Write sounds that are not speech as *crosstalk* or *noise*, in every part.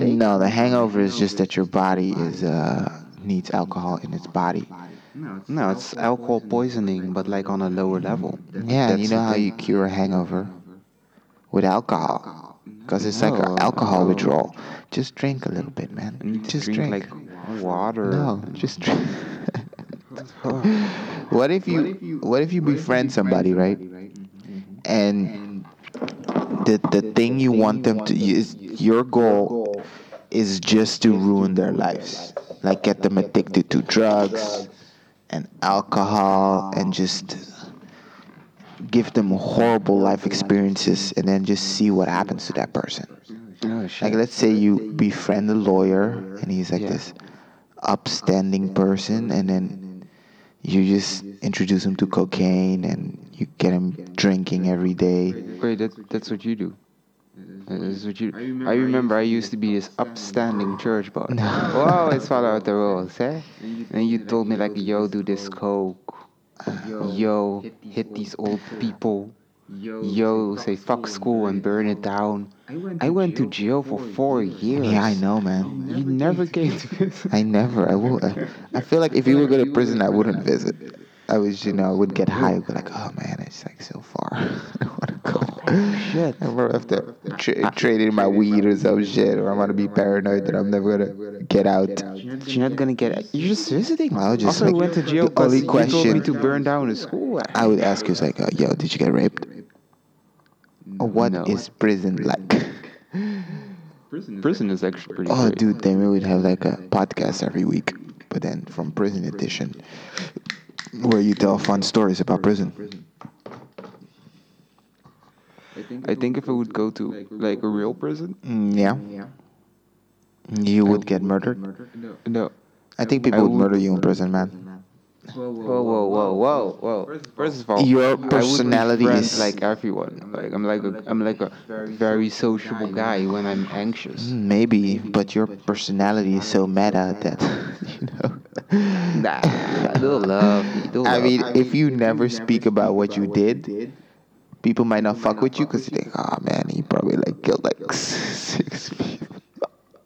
headache? No, the hangover is just that your body is uh needs alcohol in its body. No, it's alcohol poisoning, but like on a lower mm-hmm. level. Yeah, and you know how you cure a hangover with alcohol, mm-hmm. because it's like an alcohol no. withdrawal. Just drink a little bit, man. Just drink, like water. No, just drink. *sighs* what if you what if you befriend somebody, right? Mm-hmm. And the the thing you want them to is your goal is just to ruin their lives, like get them addicted to drugs and alcohol, and just give them horrible life experiences, and then just see what happens to that person. Oh. Like let's say you befriend a lawyer and he's like Yeah. this upstanding person and then you just introduce him to cocaine and you get him drinking every day. Wait, that, that's what you do. That's what you. I remember I used to be this upstanding *laughs* church boy. *laughs* Well, always follow out the rules, eh? And you told me like, yo, do this coke. *sighs* Yo, hit these old people. Yo, say fuck school and burn it down. I went to jail for four years. Yeah, I know, man. You never came to visit. I never. I will. I, I feel like if you would go to prison, I wouldn't visit. I was, you know, I would get high. I'd be like, oh man, it's like so far. *laughs* I want to go. Shit. I'm gonna have to tra- trade in my weed or some shit, or I'm gonna be paranoid that I'm never gonna get out. You're not gonna get. Out. You're just visiting. I was just also, like, I went to jail the only because you told me to burn down the school. I would ask you, it's like, uh, yo, did you get raped? Or what is No. prison like? Prison is actually pretty. Oh, great. dude, then we would have like a podcast every week, but then from prison edition, where you tell fun stories about prison. I think if I would go to like a real prison, Mm, yeah, you would get murdered. no. I think people would would- murder you in prison, man. Whoa, whoa, whoa, whoa, whoa! First of all, Your I would be personality friends is- like everyone. Like I'm like a, I'm like a very sociable guy when I'm anxious. Mm, Maybe, but your personality is so meta that *laughs* you know. Nah, they'll love me. They'll I love mean, if you never speak about what you did, people might not fuck with you because you think, oh man, he probably like killed like *laughs* six people.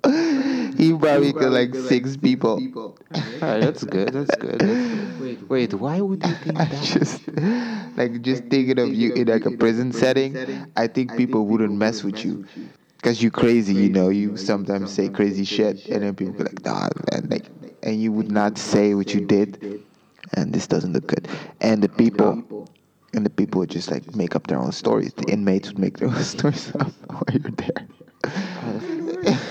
*laughs* he probably killed like six people. *laughs* Alright, that's good. That's good. That's good. Wait, why would you think that? just like just thinking of you in like a prison setting. I think people wouldn't mess with you. Cause you're crazy, you know. You sometimes say crazy shit, and then people be like, "Nah, man," like, and you would not say what you did, and this doesn't look good. And the people, and the people would just like make up their own stories. The inmates would make their own *laughs* stories up while you're there. *laughs*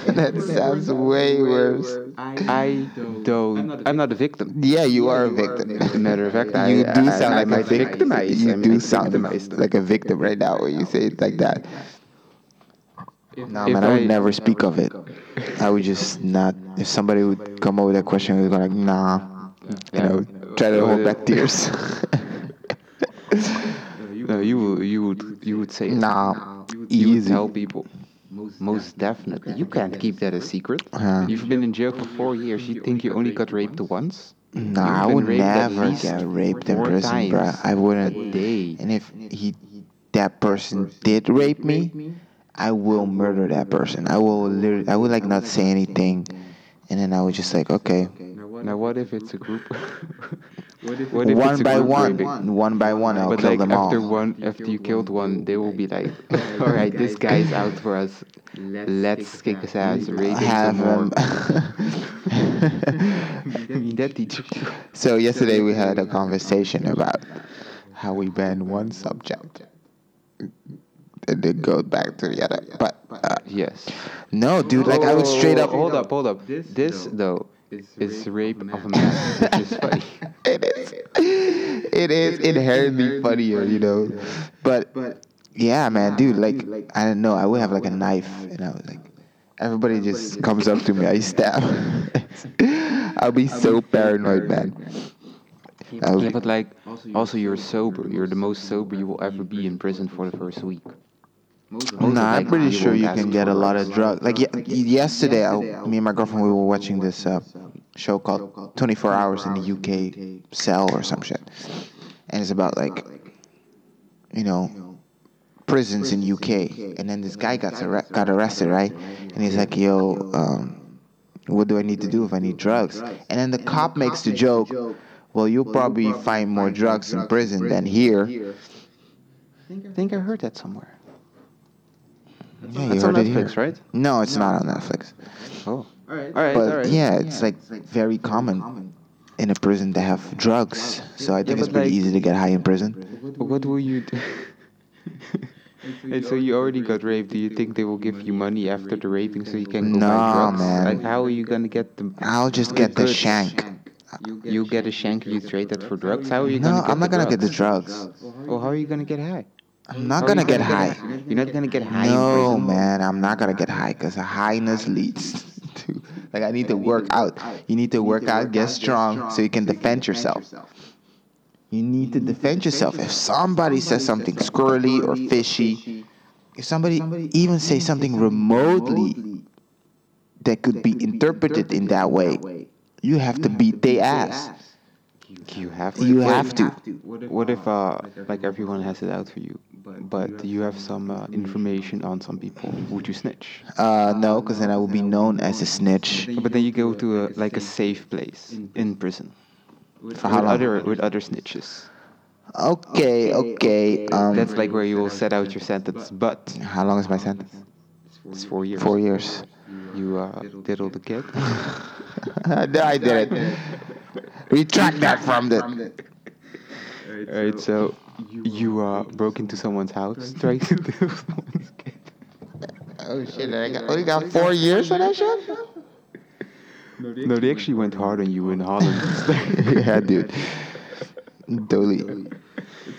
that sounds way worse. I don't. I'm not a victim. Yeah, you are a victim. Matter of fact, I, you do I, sound I, like a might victim. You do sound like a victim right now when you say it like that. No, man, I would never speak of it. *laughs* I would just not. If somebody would come up with that question, I would go like, nah, you know, try to hold back tears. No, you would. You would. You would say. it. nah, You would easy. tell people. Most definitely. You can't keep that a secret. Uh-huh. You've been in jail for four years. You think you only got raped once? Nah, You've I would never get raped in prison, bruh. times I a wouldn't. day. And if he, that person did rape me, I will murder that person. I will literally, I would like not say anything, and then I would just like, okay, Now, what if it's a group? *laughs* what if one by group one, raping? one by one, I'll But kill like them after all. one, after you killed one, they will be like, *laughs* *laughs* "All right, this guy's out for us. Let's kick his ass, rape Have some him. I mean, that teaches *laughs* you. so yesterday we had a conversation about how we ban one subject, and then go back to the other. But uh, Yes. no, dude, like I would straight up. Oh, Hold up, hold up. This though is rape of a man, which is *laughs* funny. it is it is inherently funnier, you know. But yeah, man, dude, like I don't know, I would have like a knife and I was like everybody just comes up to me, I stab. *laughs* I'll be so paranoid, man. I Yeah, but like, also you're sober. You're the most sober you will ever be in prison for the first week. Most Nah, I'm pretty sure you can get a lot of drugs. Like ye- yesterday, I, me and my girlfriend we were watching this uh, show called 24 Hours in the UK Cell or some shit, and it's about like, you know, prisons in UK, and then this guy got arre- got arrested, right? And he's like, "Yo, um, what do I need to do if I need drugs?" And then the cop makes the joke, "Well, you'll probably find more drugs in prison than here." I think I heard that somewhere. Yeah, you It's on heard it Netflix, here. right? No, it's not on Netflix. Oh. All right. All right. But all right. yeah, it's like very common in a prison to have drugs. So I think Yeah, it's but pretty like- easy to get high in prison. But what will you do? *laughs* and so you already got raped. Do you think they will give you money after the raping so you can go No, buy drugs? man. Like, how are you gonna get the? I'll just get the goods? shank. You get a shank. You trade that for drugs. How are you No, gonna? Get I'm not the gonna get the drugs? drugs. Oh, how are you gonna get high? I'm not How are gonna you get high. You're not gonna get high. No, man, I'm not gonna get high because highness leads *laughs* to like I need to work out. You need to work out, get strong, so you can defend yourself. You need to defend yourself. If somebody says something squirrely or fishy, if somebody even say something remotely that could be interpreted in that way, you have to beat their ass. You have to. You What have if- to. What if, uh, like everyone has it out for you, but you have some uh, information on some people? Would you snitch? Uh, no, because then I will be known as a snitch. But then you go to a like a safe place in prison For with how long? other with other snitches. Okay, okay. Um, That's like where you will set out your sentence. But how long is my sentence? it's four years. Four years. You uh, diddle the kid. *laughs* no, I *laughs* didn't. Retract that from the. Alright, so you uh, broke into someone's house, tried to diddle someone's kid. Oh shit! I got, only got four years for that shit. No, they actually went hard on you in Holland. *laughs* yeah, dude. *laughs* Totally.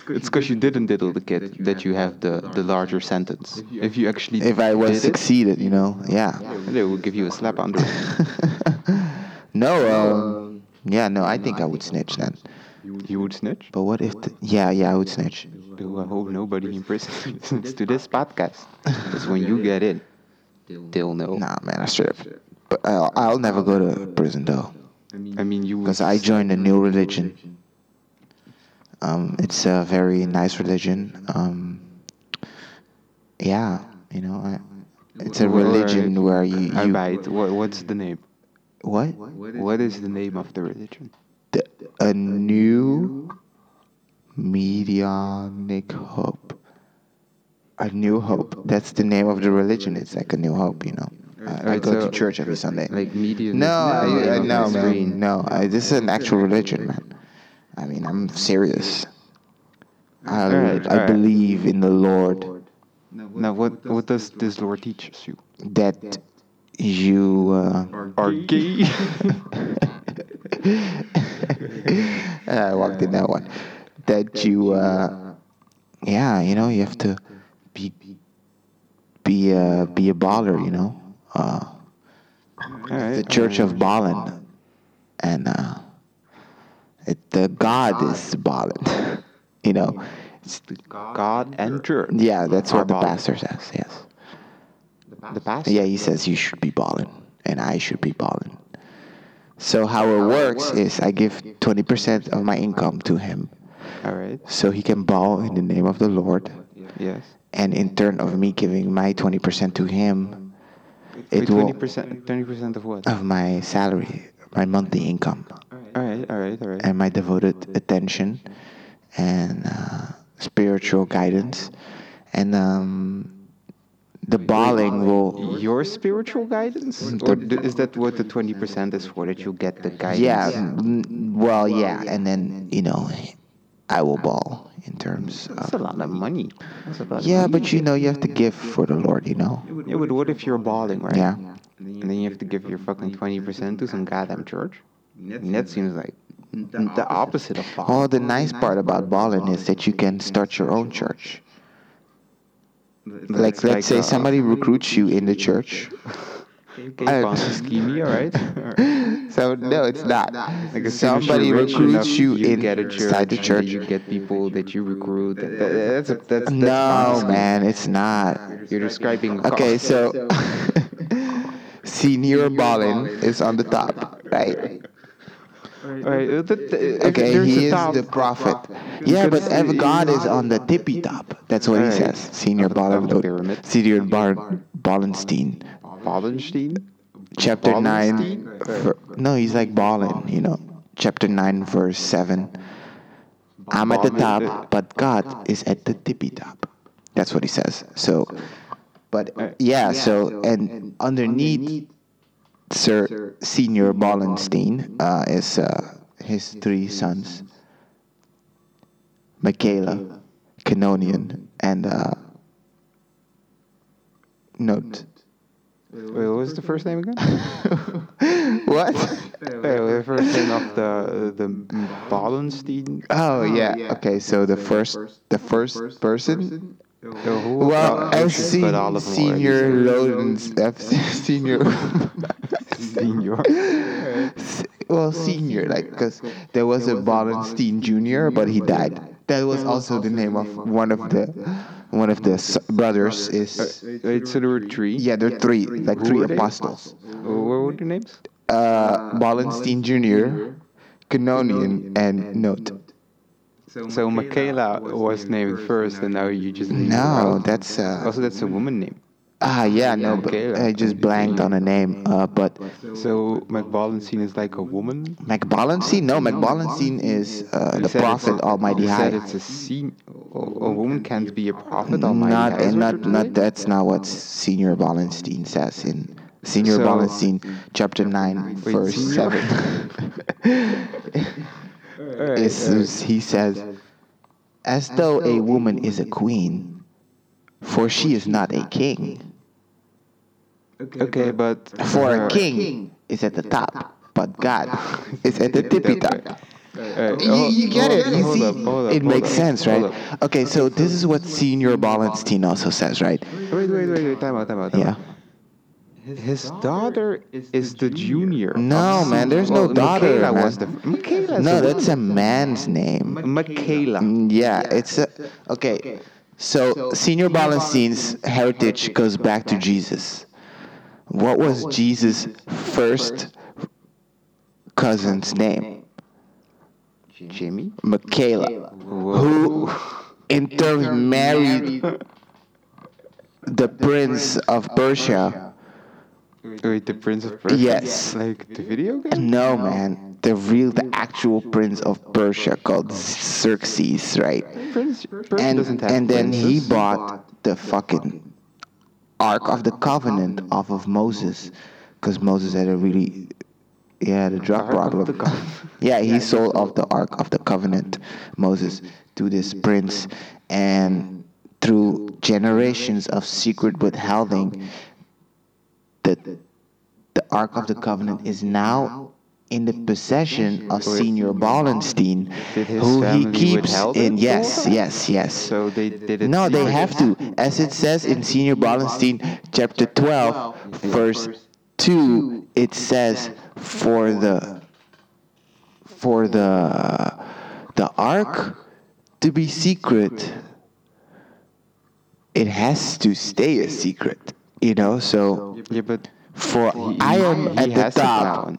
It's because you didn't diddle the kid that you have the, the larger sentence. If you actually If I was did it, succeeded, you know, yeah. they will give you a slap under. *laughs* no, um, yeah, no, I think I would snitch then. You would snitch? But what if? The, yeah, yeah, I would snitch. Though I hope nobody in prison *laughs* *laughs* listens to this podcast. Because when you get in, they'll know. Nah, man, I straight up. But I'll, I'll never go to prison though, I mean, you. because I joined a new religion. Um, it's a very nice religion. Um, yeah, you know, I, it's a religion where you, you. What, what's the name? what? What is the name of the religion? The, a new medianic hope. A new hope. That's the name of the religion. It's like a new hope, you know. I, I go so- to church every Sunday. Like media. No, I, I, no, man. No, I, this is an actual religion, man. I mean, I'm serious. I, Alright, I alright. believe in the Lord Now, what what does this Lord teach you? that you. Uh, Are gay? *laughs* I walked in that one. That you, uh, yeah, you know, you have to be be a be a baller, you know. Uh, the Church of Ballin, and uh, it, the God is Ballin, *laughs* you know. It's, God and church. yeah, that's are what the pastor says. Yes. The pastor. Yeah, he says you should be balling, and I should be balling. So how it works is I give 20% of my income to him, All right. so he can ball in the name of the Lord, Yes. and in turn of me giving my 20% to him, it will twenty percent. Twenty percent of what? of my salary, my monthly income, All right. All right. All right. and my devoted attention and uh, spiritual guidance, and um, the balling will. Your spiritual guidance, or the- is that what the twenty percent is for? That you get the guidance. Yeah, mm, well, yeah, and then you know, I will ball in terms That's a of. lot of money. That's a lot. Yeah, money. but you know, you have to give for the Lord, you know. Yeah, but what if you're balling, right? Yeah. And then you have to give your fucking twenty percent to some goddamn church. And that seems like the opposite of balling. Oh, the nice part about balling is that you can start your own church. Like, let's say uh, somebody recruits you in the church. *laughs* Okay, I- Ponzi scheme, all right? *laughs* So *laughs* no, it's not. Like as Somebody recruits enough, you you get a inside the church. You get people that you recruit. That, that- that's a, that's, that's No, man, it's not. You're describing. Okay, so senior balling is on the top, right? Right, that- uh, Okay, there's he is top. the prophet. Yeah, but Because ever God is on the tippy top. That's what he says. Senior Of the- of the Senior Bar- Ballenstein. Chapter 9. Ver- no, he's like Ballin, you know. Chapter 9, verse 7. I'm at the top, but God is at the tippy top. That's what he says. So, but Uh, yeah, so, and underneath Sir Senior Ballenstein uh, is uh, his three sons, Michaela, Canonian, and uh, Note. Wait, what was the first name again? *laughs* what? Wait, the first name of the *laughs* the Wallenstein. Oh yeah. Okay, so the first the first person. Who- Well, as okay, but all of them senior Lodens, senior. Senior. *laughs* well, senior, like, because there was a Wallenstein Jr., but he died. That was also the name of one of the one of the brothers. Is Wait, so there were three? yeah, there are three, like three apostles. What were the names? Uh, Wallenstein Jr., Canonian, and Note. So Michaela was named first, and now you just No, out. that's uh. Also, that's a woman name. Ah, yeah, no, but I just blanked on a name. Uh, but So McBallenstein is like a woman. McBallenstein? No, McBallenstein is uh, the prophet Almighty you High. said it's a sen- a a woman can't be a prophet Almighty Not, High. is and not, not. That's not what Senior Wallenstein says in Senior So- Wallenstein, chapter nine, Wait, verse Senior- seven. *laughs* Alright, It's- he says, as though a woman is a queen, for she is not a king. Okay, but For a king is at the top, but God is at the tippy top. Alright, You, you get it. You see, up, up, it makes up, sense, right? up. Okay, so this is what Senior Ballenstein also says, right? Wait, wait, wait, wait, time out, time out. Time Yeah. out. His daughter is the junior. No, man, there's no well, daughter, Michaela man. was the Michaela. No, that's a man's name. Michaela. Mm, Yeah, it's a okay. So Senior Ballenstein's heritage goes back to Jesus. What was Jesus' first cousin's name? Jimmy. Michaela, Whoa. who in turn married the prince of Persia. Wait, the Prince of Persia? Yes. Like the video game? No, man, the real, the actual prince of Persia called Xerxes, right? Prince, Persia and doesn't have and then he princes. bought the fucking Ark of the Covenant off of Moses, because Moses had a really he had a drug Ark of problem. Covenant. *laughs* yeah, he sold off the Ark of the Covenant, Moses, to this prince, and through generations of secret withholding, the the Ark of the Covenant is now in the possession of. Senior Ballenstein, who he keeps in. Yes, yes, yes. So they did it. No, they have to. As it says in Senior Ballenstein, chapter 12, verse 2, it says, for the for the the ark to be secret, it has to stay a secret. You know, so Yeah, but for He- I am he at the top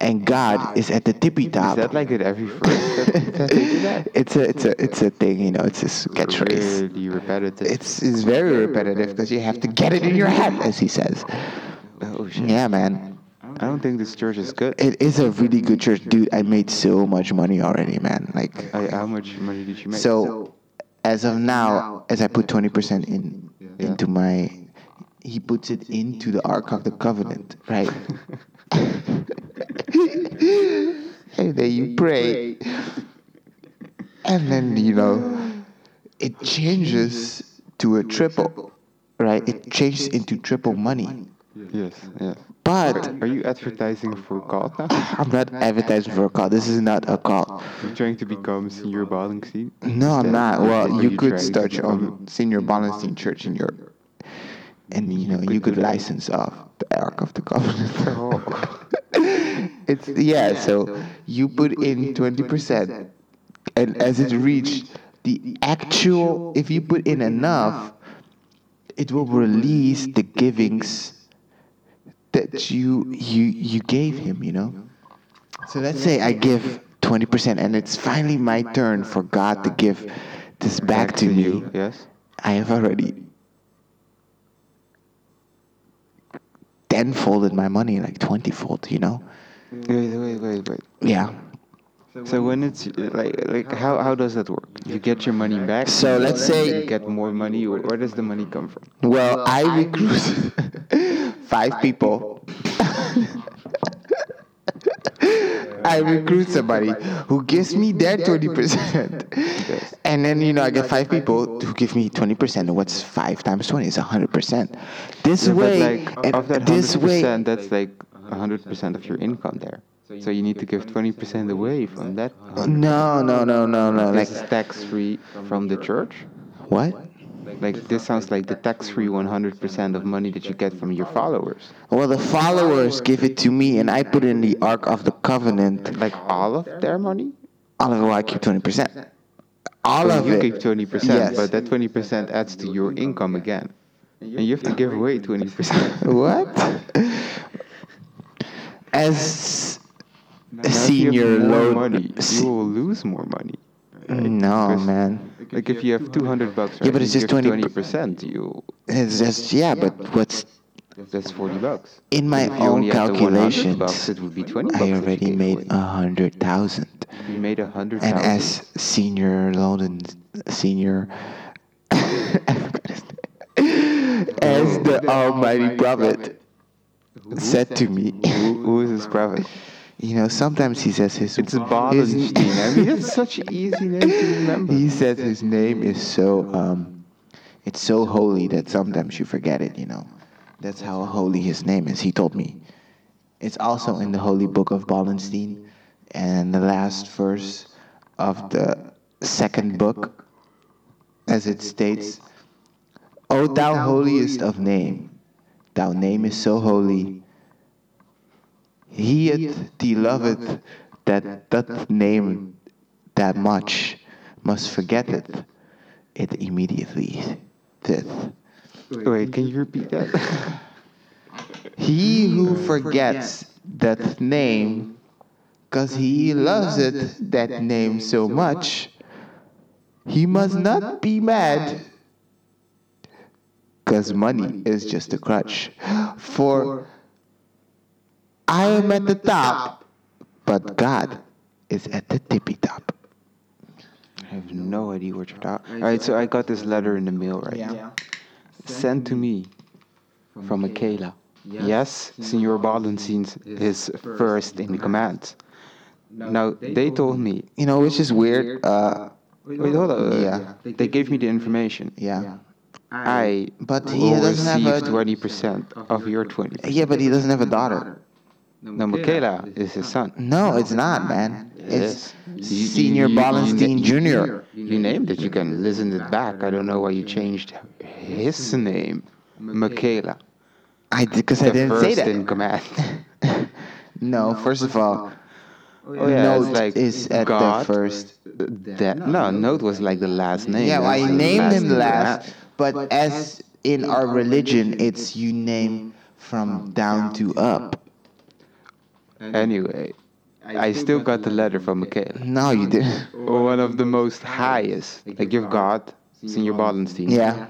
and God is at the tippy top. is that like at every first that, that they do that? *laughs* it's a it's a it's a thing, you know, it's a catchphrase. Really repetitive. It's it's very repetitive because you have to get it in your *laughs* head, as he says. oh shit. Yeah, man. I don't think this church is good. It is a really good church, dude. I made so much money already, man. Like, how much money did you make? so as of now, as I put uh, twenty percent in Yeah. into my, he puts it into the Ark of the Covenant, right? *laughs* and then you pray, *laughs* and then you know, it changes to a triple, right? It changes into triple money. yes, yes. But Are you advertising for God now? *sighs* I'm not advertising for God. This is not a call. You're trying to become senior Ballenstein? No, I'm not. Well, you you could start your own senior Ballenstein church in your, and you know you could license off the Ark of the Covenant. *laughs* Oh. it's yeah. So you put in twenty percent, and as it reached the actual, if you put in enough, it will release the givings that you you you gave him. You know. So let's say I give 20% and it's finally my turn for God to give this back, to, me. you. Yes. I have already tenfolded my money, like 20 fold, you know? Wait, wait, wait, wait. Yeah. So when it's like like how how does that work? You get your money back. So let's say- you get more money. Where where does the money come from? Well, I recruit *laughs* *laughs* five people. *laughs* I recruit somebody who gives me their 20%. And then, you know, I get five people who give me 20%. And what's five times 20? It's 100%. This Yeah, way, like of that this hundred way, percent, that's like hundred percent of your income there. So you need to give twenty percent away from that. no, no, no, no, no. Like Like, tax free from the church. what? Like this sounds like the tax free one hundred percent of money that you get from your followers. Well, the followers give it to me, and I put it in the Ark of the Covenant. Like all of their money. All of it, I keep 20%. All So of you it. give twenty percent, Yes. but that twenty percent adds to your income again, and you have to give away twenty percent. *laughs* What? As a senior money, you will lose more money. Mm, right? no man, Like if you have two hundred bucks, right? Yeah, but it's just 20 percent. You it's just yeah. But what's that's forty bucks. in my own only had the 100 calculations? bucks, it would be twenty. bucks I already made a hundred thousand, You made a hundred and thousand. as senior and senior, *laughs* as the Almighty Prophet said to me, Who, who is this prophet? You know, sometimes he says his It's Badenstein. I mean, it's such an easy name to remember. he says his name is so um it's so holy that sometimes you forget it you know that's how holy his name is he told me it's also in the holy book of Ballenstein, and the last verse of the second book as it states o thou holiest of name thou name is so holy he it thee loveth that doth name that much must forget it, it immediately doth. Wait, can you repeat that? *laughs* He who forgets that name, cause he loves it, that name so much, he must not be mad, cause money is just a crutch. For I am at the top, but God is at the tippy top. I have no idea what you're talking. All right, so I got this letter in the mail, right? Yeah. Sent to me from Michaela. Yes, Senor Badenstein is first in command. Now they told me. You know, which is weird. Uh, Wait, hold on. Yeah. They gave me the information. yeah. I But he will doesn't have a- twenty percent of your twenty. Yeah, but he doesn't have a daughter. Now Michaela is his son. No, it's not, man. It's Yes. You- you- Senior you- you- Ballenstein you- Jr. You named it. You can listen it back. I don't know why you changed his name, Michaela. I because I didn't first say that. in command. *laughs* No, first of all, Oh yeah, Note like is at the God, first. That no, Note was like the last name. Yeah, well, I That's the named him in last, command. but as in our religion, it's you name from down to up. Anyway, I still got the letter from Michaela. No, you didn't. *laughs* One of the most highest. Like you've got Senior Ballenstein. Yeah.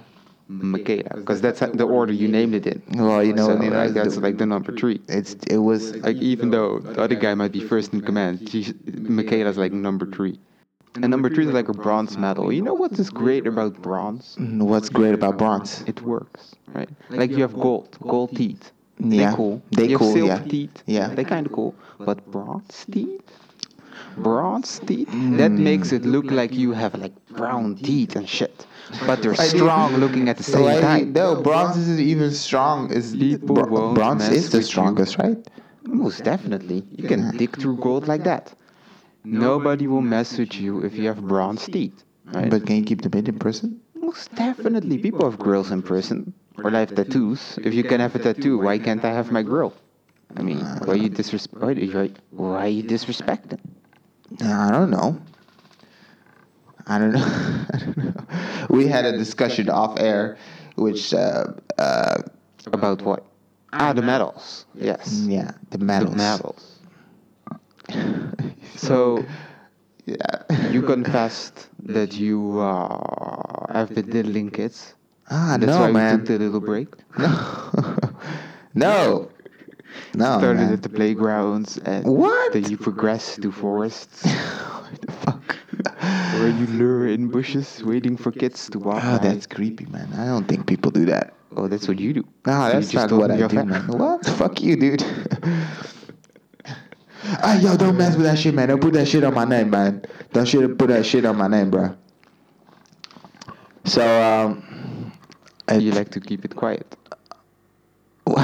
Michaela, because that's the order you named it in. Well, you know, So, you know, like, that's like the number three. It's it was Like even though the other guy might be first in command, she's, Michaela's like number three. And number three is like a bronze medal. You know what is great about bronze? Mm, what's great about bronze. It works, right? Like you have gold, gold teeth. Yeah, They cool. they you cool, silver yeah. teeth. Yeah. They kind of cool. But bronze teeth, bronze teeth. That mm. makes it look like you have like brown teeth and shit. But they're *laughs* strong looking at the same Why- time. No, bronze isn't even strong. Is bro- bronze is the with you. strongest, right? Most definitely. You can dig through gold like that. Nobody will mess with you if you have bronze teeth. Right? But can you keep them in in person? most definitely people have grills in prison. Or have tattoos. If you can have a tattoo, why can't I have my grill? I mean, why you disres- why, why, why you disrespecting? I don't know. I don't *laughs* know. I don't know. We had a discussion off air, which uh, uh, About what? Ah, the medals. Yes. yeah, the medals. The medals. medals. *laughs* so, yeah. *laughs* you confessed that you uh, have been diddling kids. Ah, That's no, why man. we took the little break. *laughs* no. *laughs* No. no. Started man. at the playgrounds and What? then you progress to forests *laughs* what the fuck? where you lure in bushes waiting for kids to walk. Oh, by. that's creepy, man. I don't think people do that. oh, that's what you do. No, So that's not what I do, man. What? Fuck you, dude. Ah, yo, don't mess with that shit, man. Don't put that shit on my name, man. Don't shit, put that shit on my name, bro. So, um, You like to keep it quiet. *laughs*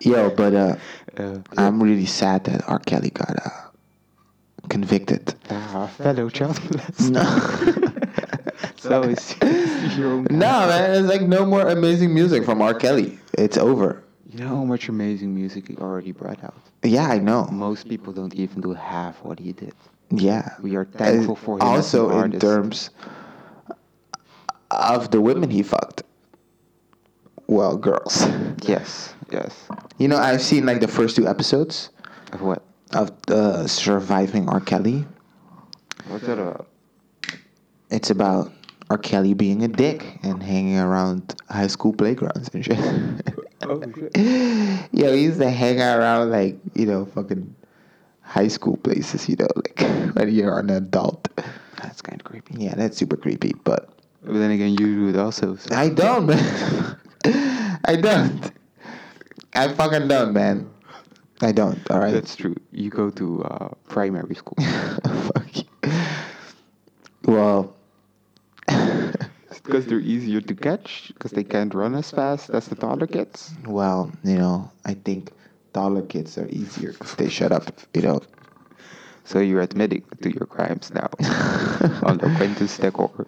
yo, but uh, Uh, I'm really sad that R. Kelly got uh, convicted. uh, fellow child molester. No. *laughs* so it's your own *laughs* no, man, it's like no more amazing music from R. Kelly. It's over. You know how much amazing music he already brought out? Yeah, I know. Most people don't even do half what he did. Yeah. We are thankful Uh, for him. Also, in terms of the women he fucked. Well, girls. Yes, yes. You know, I've seen like the first two episodes Of what? of uh, Surviving R. Kelly. What's that about? It's about R. Kelly being a dick and hanging around high school playgrounds and shit. Oh, shit. *laughs* Yo, he used to hang around like, you know, fucking high school places, you know, like *laughs* when you're an adult. That's kind of creepy. Yeah, that's super creepy, but But then again, you do it also. So. I don't, man. *laughs* I don't. I fucking don't, man. I don't, alright? That's true. You go to uh, primary school. *laughs* Fuck you. Well, *laughs* Because they're easier to catch, because they can't run as fast as the taller kids. well, you know, I think taller kids are easier because they shut up, you know. So you're admitting to your crimes now. on the acquaintance decor.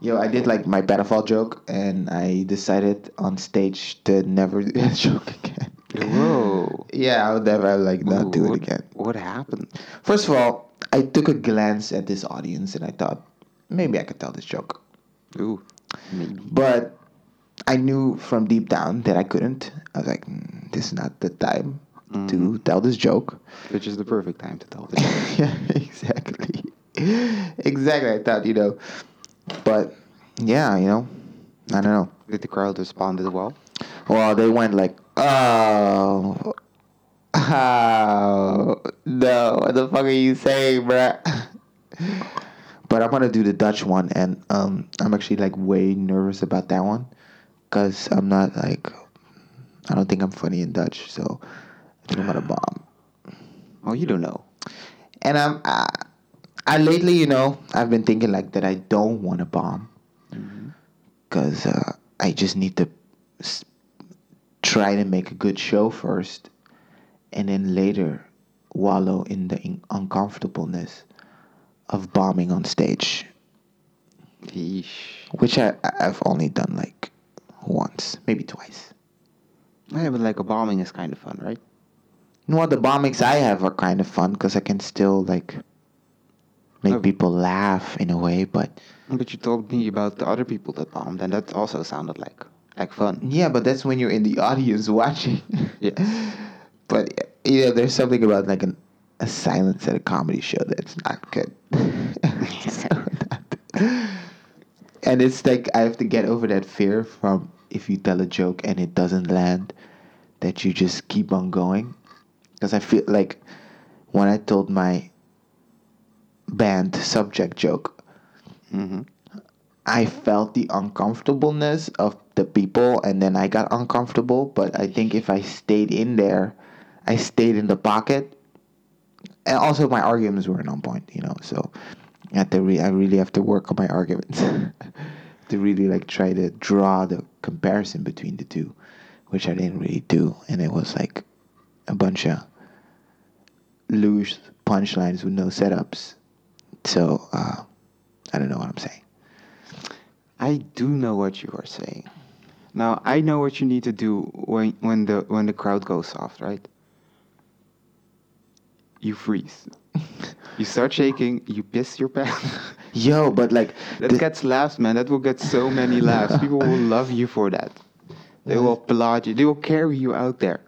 Yo, I did like my pedophile joke, and I decided on stage to never *laughs* do that joke again. Whoa. Yeah, I would never like not Ooh, do it what- again. What happened? First of all, I took a glance at this audience, and I thought maybe I could tell this joke. Ooh, maybe. But I knew from deep down that I couldn't. I was like, "Mm, this is not the time to Mhm. tell this joke. Which is the perfect time to tell the joke. *laughs* yeah, *laughs* exactly. exactly. I thought, you know. But yeah, you know, I don't know. Did the crowd respond as well? Well, they went like, oh, oh, *laughs* no, what the fuck are you saying, bruh? *laughs* but I'm gonna do the Dutch one, and um, I'm actually like way nervous about that one, cause I'm not like, I don't think I'm funny in Dutch, so I think I'm gonna bomb. Oh, you don't know. And I'm, I, I lately, you know, I've been thinking like that I don't want to bomb, cause uh, I just need to s- try to make a good show first, and then later wallow in the in- uncomfortableness of bombing on stage, Yeesh. which I I've only done like once, maybe twice. Yeah, but like a bombing is kind of fun, right? You know? The bombings I have are kind of fun because I can still like make Oh. people laugh in a way, but But you told me about the other people that bombed, and that also sounded like like fun. yeah, but that's when you're in the audience *laughs* watching. Yes. *laughs* But you know, there's something about like an, a silence at a comedy show that's not good. *laughs* So not- and it's like I have to get over that fear from if you tell a joke and it doesn't land, that you just keep on going. Because I feel like when I told my band subject joke, hmm I felt the uncomfortableness of the people and then I got uncomfortable. But I think if I stayed in there, I stayed in the pocket. And also my arguments weren't on point, you know, so I had to re- I really have to work on my arguments *laughs* to really like try to draw the comparison between the two, which I didn't really do. And it was like a bunch of loose punchlines with no setups. So uh, I don't know what I'm saying. I do know what you are saying. Now I know what you need to do when when the when the crowd goes soft, right? You freeze. you start shaking. You piss your pants. *laughs* Yo, but like that gets laughs, man. That will get so many laughs. People will *laughs* love you for that. They will applaud you. They will carry you out there.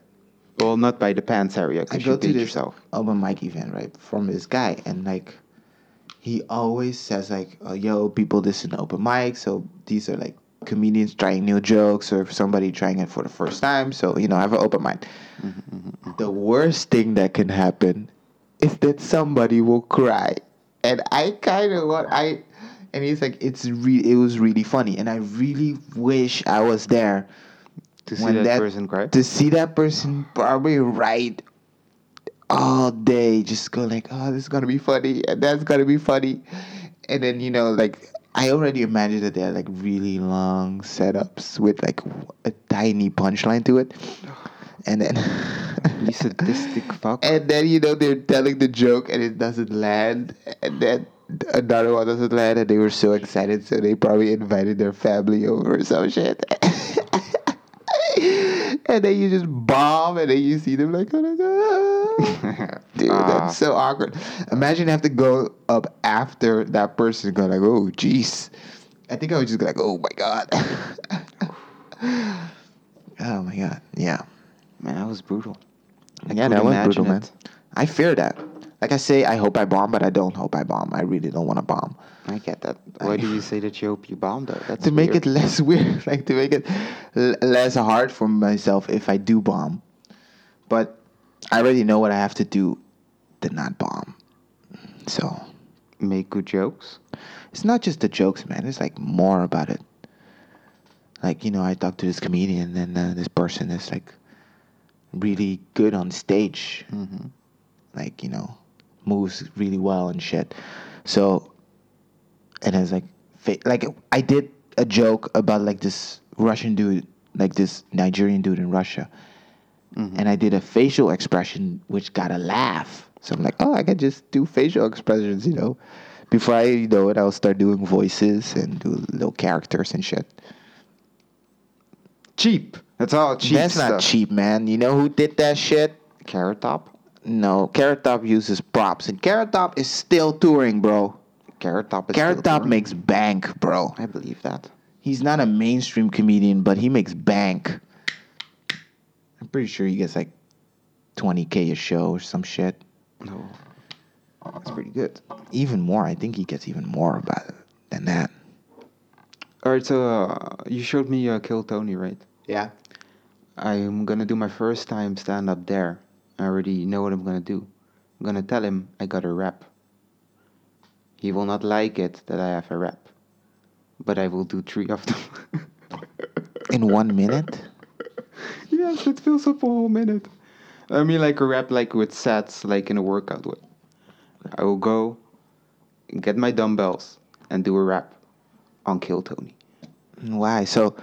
Well, not by the pants area. I go to this yourself. open mic event right from this guy, and like he always says like, oh, "Yo, people, this is an open mic, so these are like comedians trying new jokes or somebody trying it for the first time. So you know, have an open mind. Mm-hmm, mm-hmm. The worst thing that can happen is that somebody will cry, and I kind of want I, and he's like, it's really it was really funny, and I really wish I was there to see that, that person cry. To see that person probably right all day, just go like, oh, this is gonna be funny, and that's gonna be funny, and then you know like I already imagine that they're like really long setups with like a tiny punchline to it. *sighs* And then you sadistic *laughs* fuck. And then you know they're telling the joke and it doesn't land, and then another one doesn't land, and they were so excited, so they probably invited their family over or some shit. *laughs* *laughs* and then you just bomb, and then you see them like, oh my god, *laughs* dude, uh, that's so awkward. Imagine have to go up after that person, go like, oh, jeez. I think I would just go like, oh my god. *laughs* oh my god, yeah. Man, that was brutal. I yeah, that was brutal, it. man. I fear that. Like I say, I hope I bomb, but I don't hope I bomb. I really don't want to bomb. I get that. Why do you say that you hope you bomb though? That's to make it less *laughs* weird, like to make it l- less hard for myself if I do bomb. But I already know what I have to do to not bomb. So make good jokes. It's not just the jokes, man. It's like more about it. Like you know, I talked to this comedian, and uh, this person is like really good on stage. Mm-hmm. Like you know, moves really well and shit. So, and it's like, like I did a joke about like this Russian dude, like this Nigerian dude in Russia, mm-hmm. and I did a facial expression which got a laugh. So I'm like, oh, I can just do facial expressions, you know. Before I you know it, I'll start doing voices and do little characters and shit. Cheap. That's all cheap. That's stuff. not cheap, man. You know who did that shit? Carrot Top. No, Carrot Top uses props, and Carrot Top is still touring, bro. Carrot Top. Carrot Top touring? makes bank, bro. I believe that. He's not a mainstream comedian, but he makes bank. I'm pretty sure he gets like 20k a show or some shit. No, that's pretty good. Even more. I think he gets even more about it than that. All right, so uh, you showed me uh, Kill Tony, right? Yeah. I'm gonna do my first time stand up there. I already know what I'm gonna do. I'm gonna tell him I got a rap. He will not like it that I have a rap, but I will do three of them. *laughs* In one minute? yes, it fills up a whole minute. I mean, like a rap, like with sets, like in a workout way. I will go, get my dumbbells, and do a rap on Kill Tony. Why? So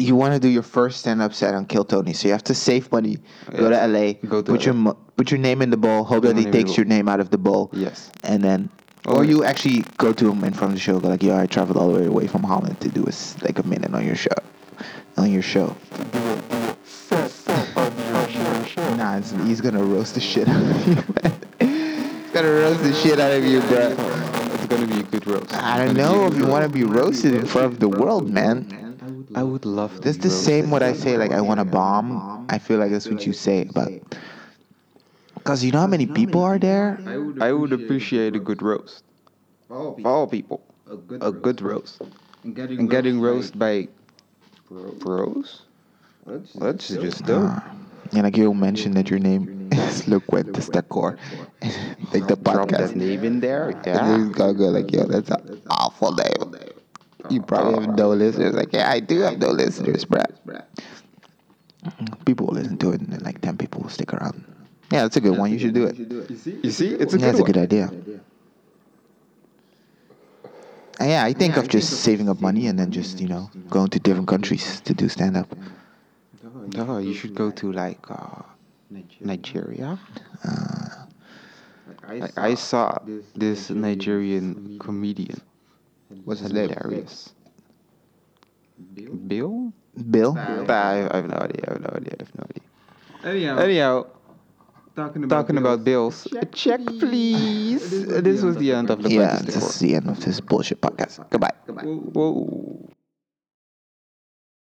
you want to do your first stand-up set on Kill Tony, so you have to save money, go to LA, go to put LA. your put your name in the bowl, hope that he takes your name out of the bowl. Yes. And then, oh, or you actually go to him in front of the show, go like, "Yo, I traveled all the way away from Holland to do a, like a minute on your show, on your show." Nah, he's gonna roast the shit out of you. he's gonna roast the shit out of you, bro. It's gonna be a good roast. I don't know if you want to be roasted in front of the world, man. I would love. That's the same what I say. Like I want a bomb. I feel like that's what you say, but because you know how many people are there. I would appreciate a good roast. For all people, a good roast. And getting roast by pros. That's just dope. Uh, and like you mentioned that your name is *laughs* Loquentes Decor. *laughs* like the podcast. Drop that name in there. Yeah. And gotta go like, yo, that's an awful name. You probably have no listeners. Like, yeah, I do have no listeners, bro. People will listen to it, and then like ten people will stick around. Yeah, that's a good one. You should do it. You see? You see? It's a yeah, good that's a good idea. Uh, yeah, I think of just saving up money and then just you know going to different countries to do stand up. No, you should go to like uh, Nigeria. Uh, I saw this Nigerian comedian What's his name? Darius. Bill? Bill? I, I have no idea. I have no idea. I have no idea. Anyhow. Anyhow. Talking about, talking about bills. Check, check please. This was the end of the podcast. Yeah, this is the end of this bullshit podcast. Goodbye. Goodbye. Whoa. whoa.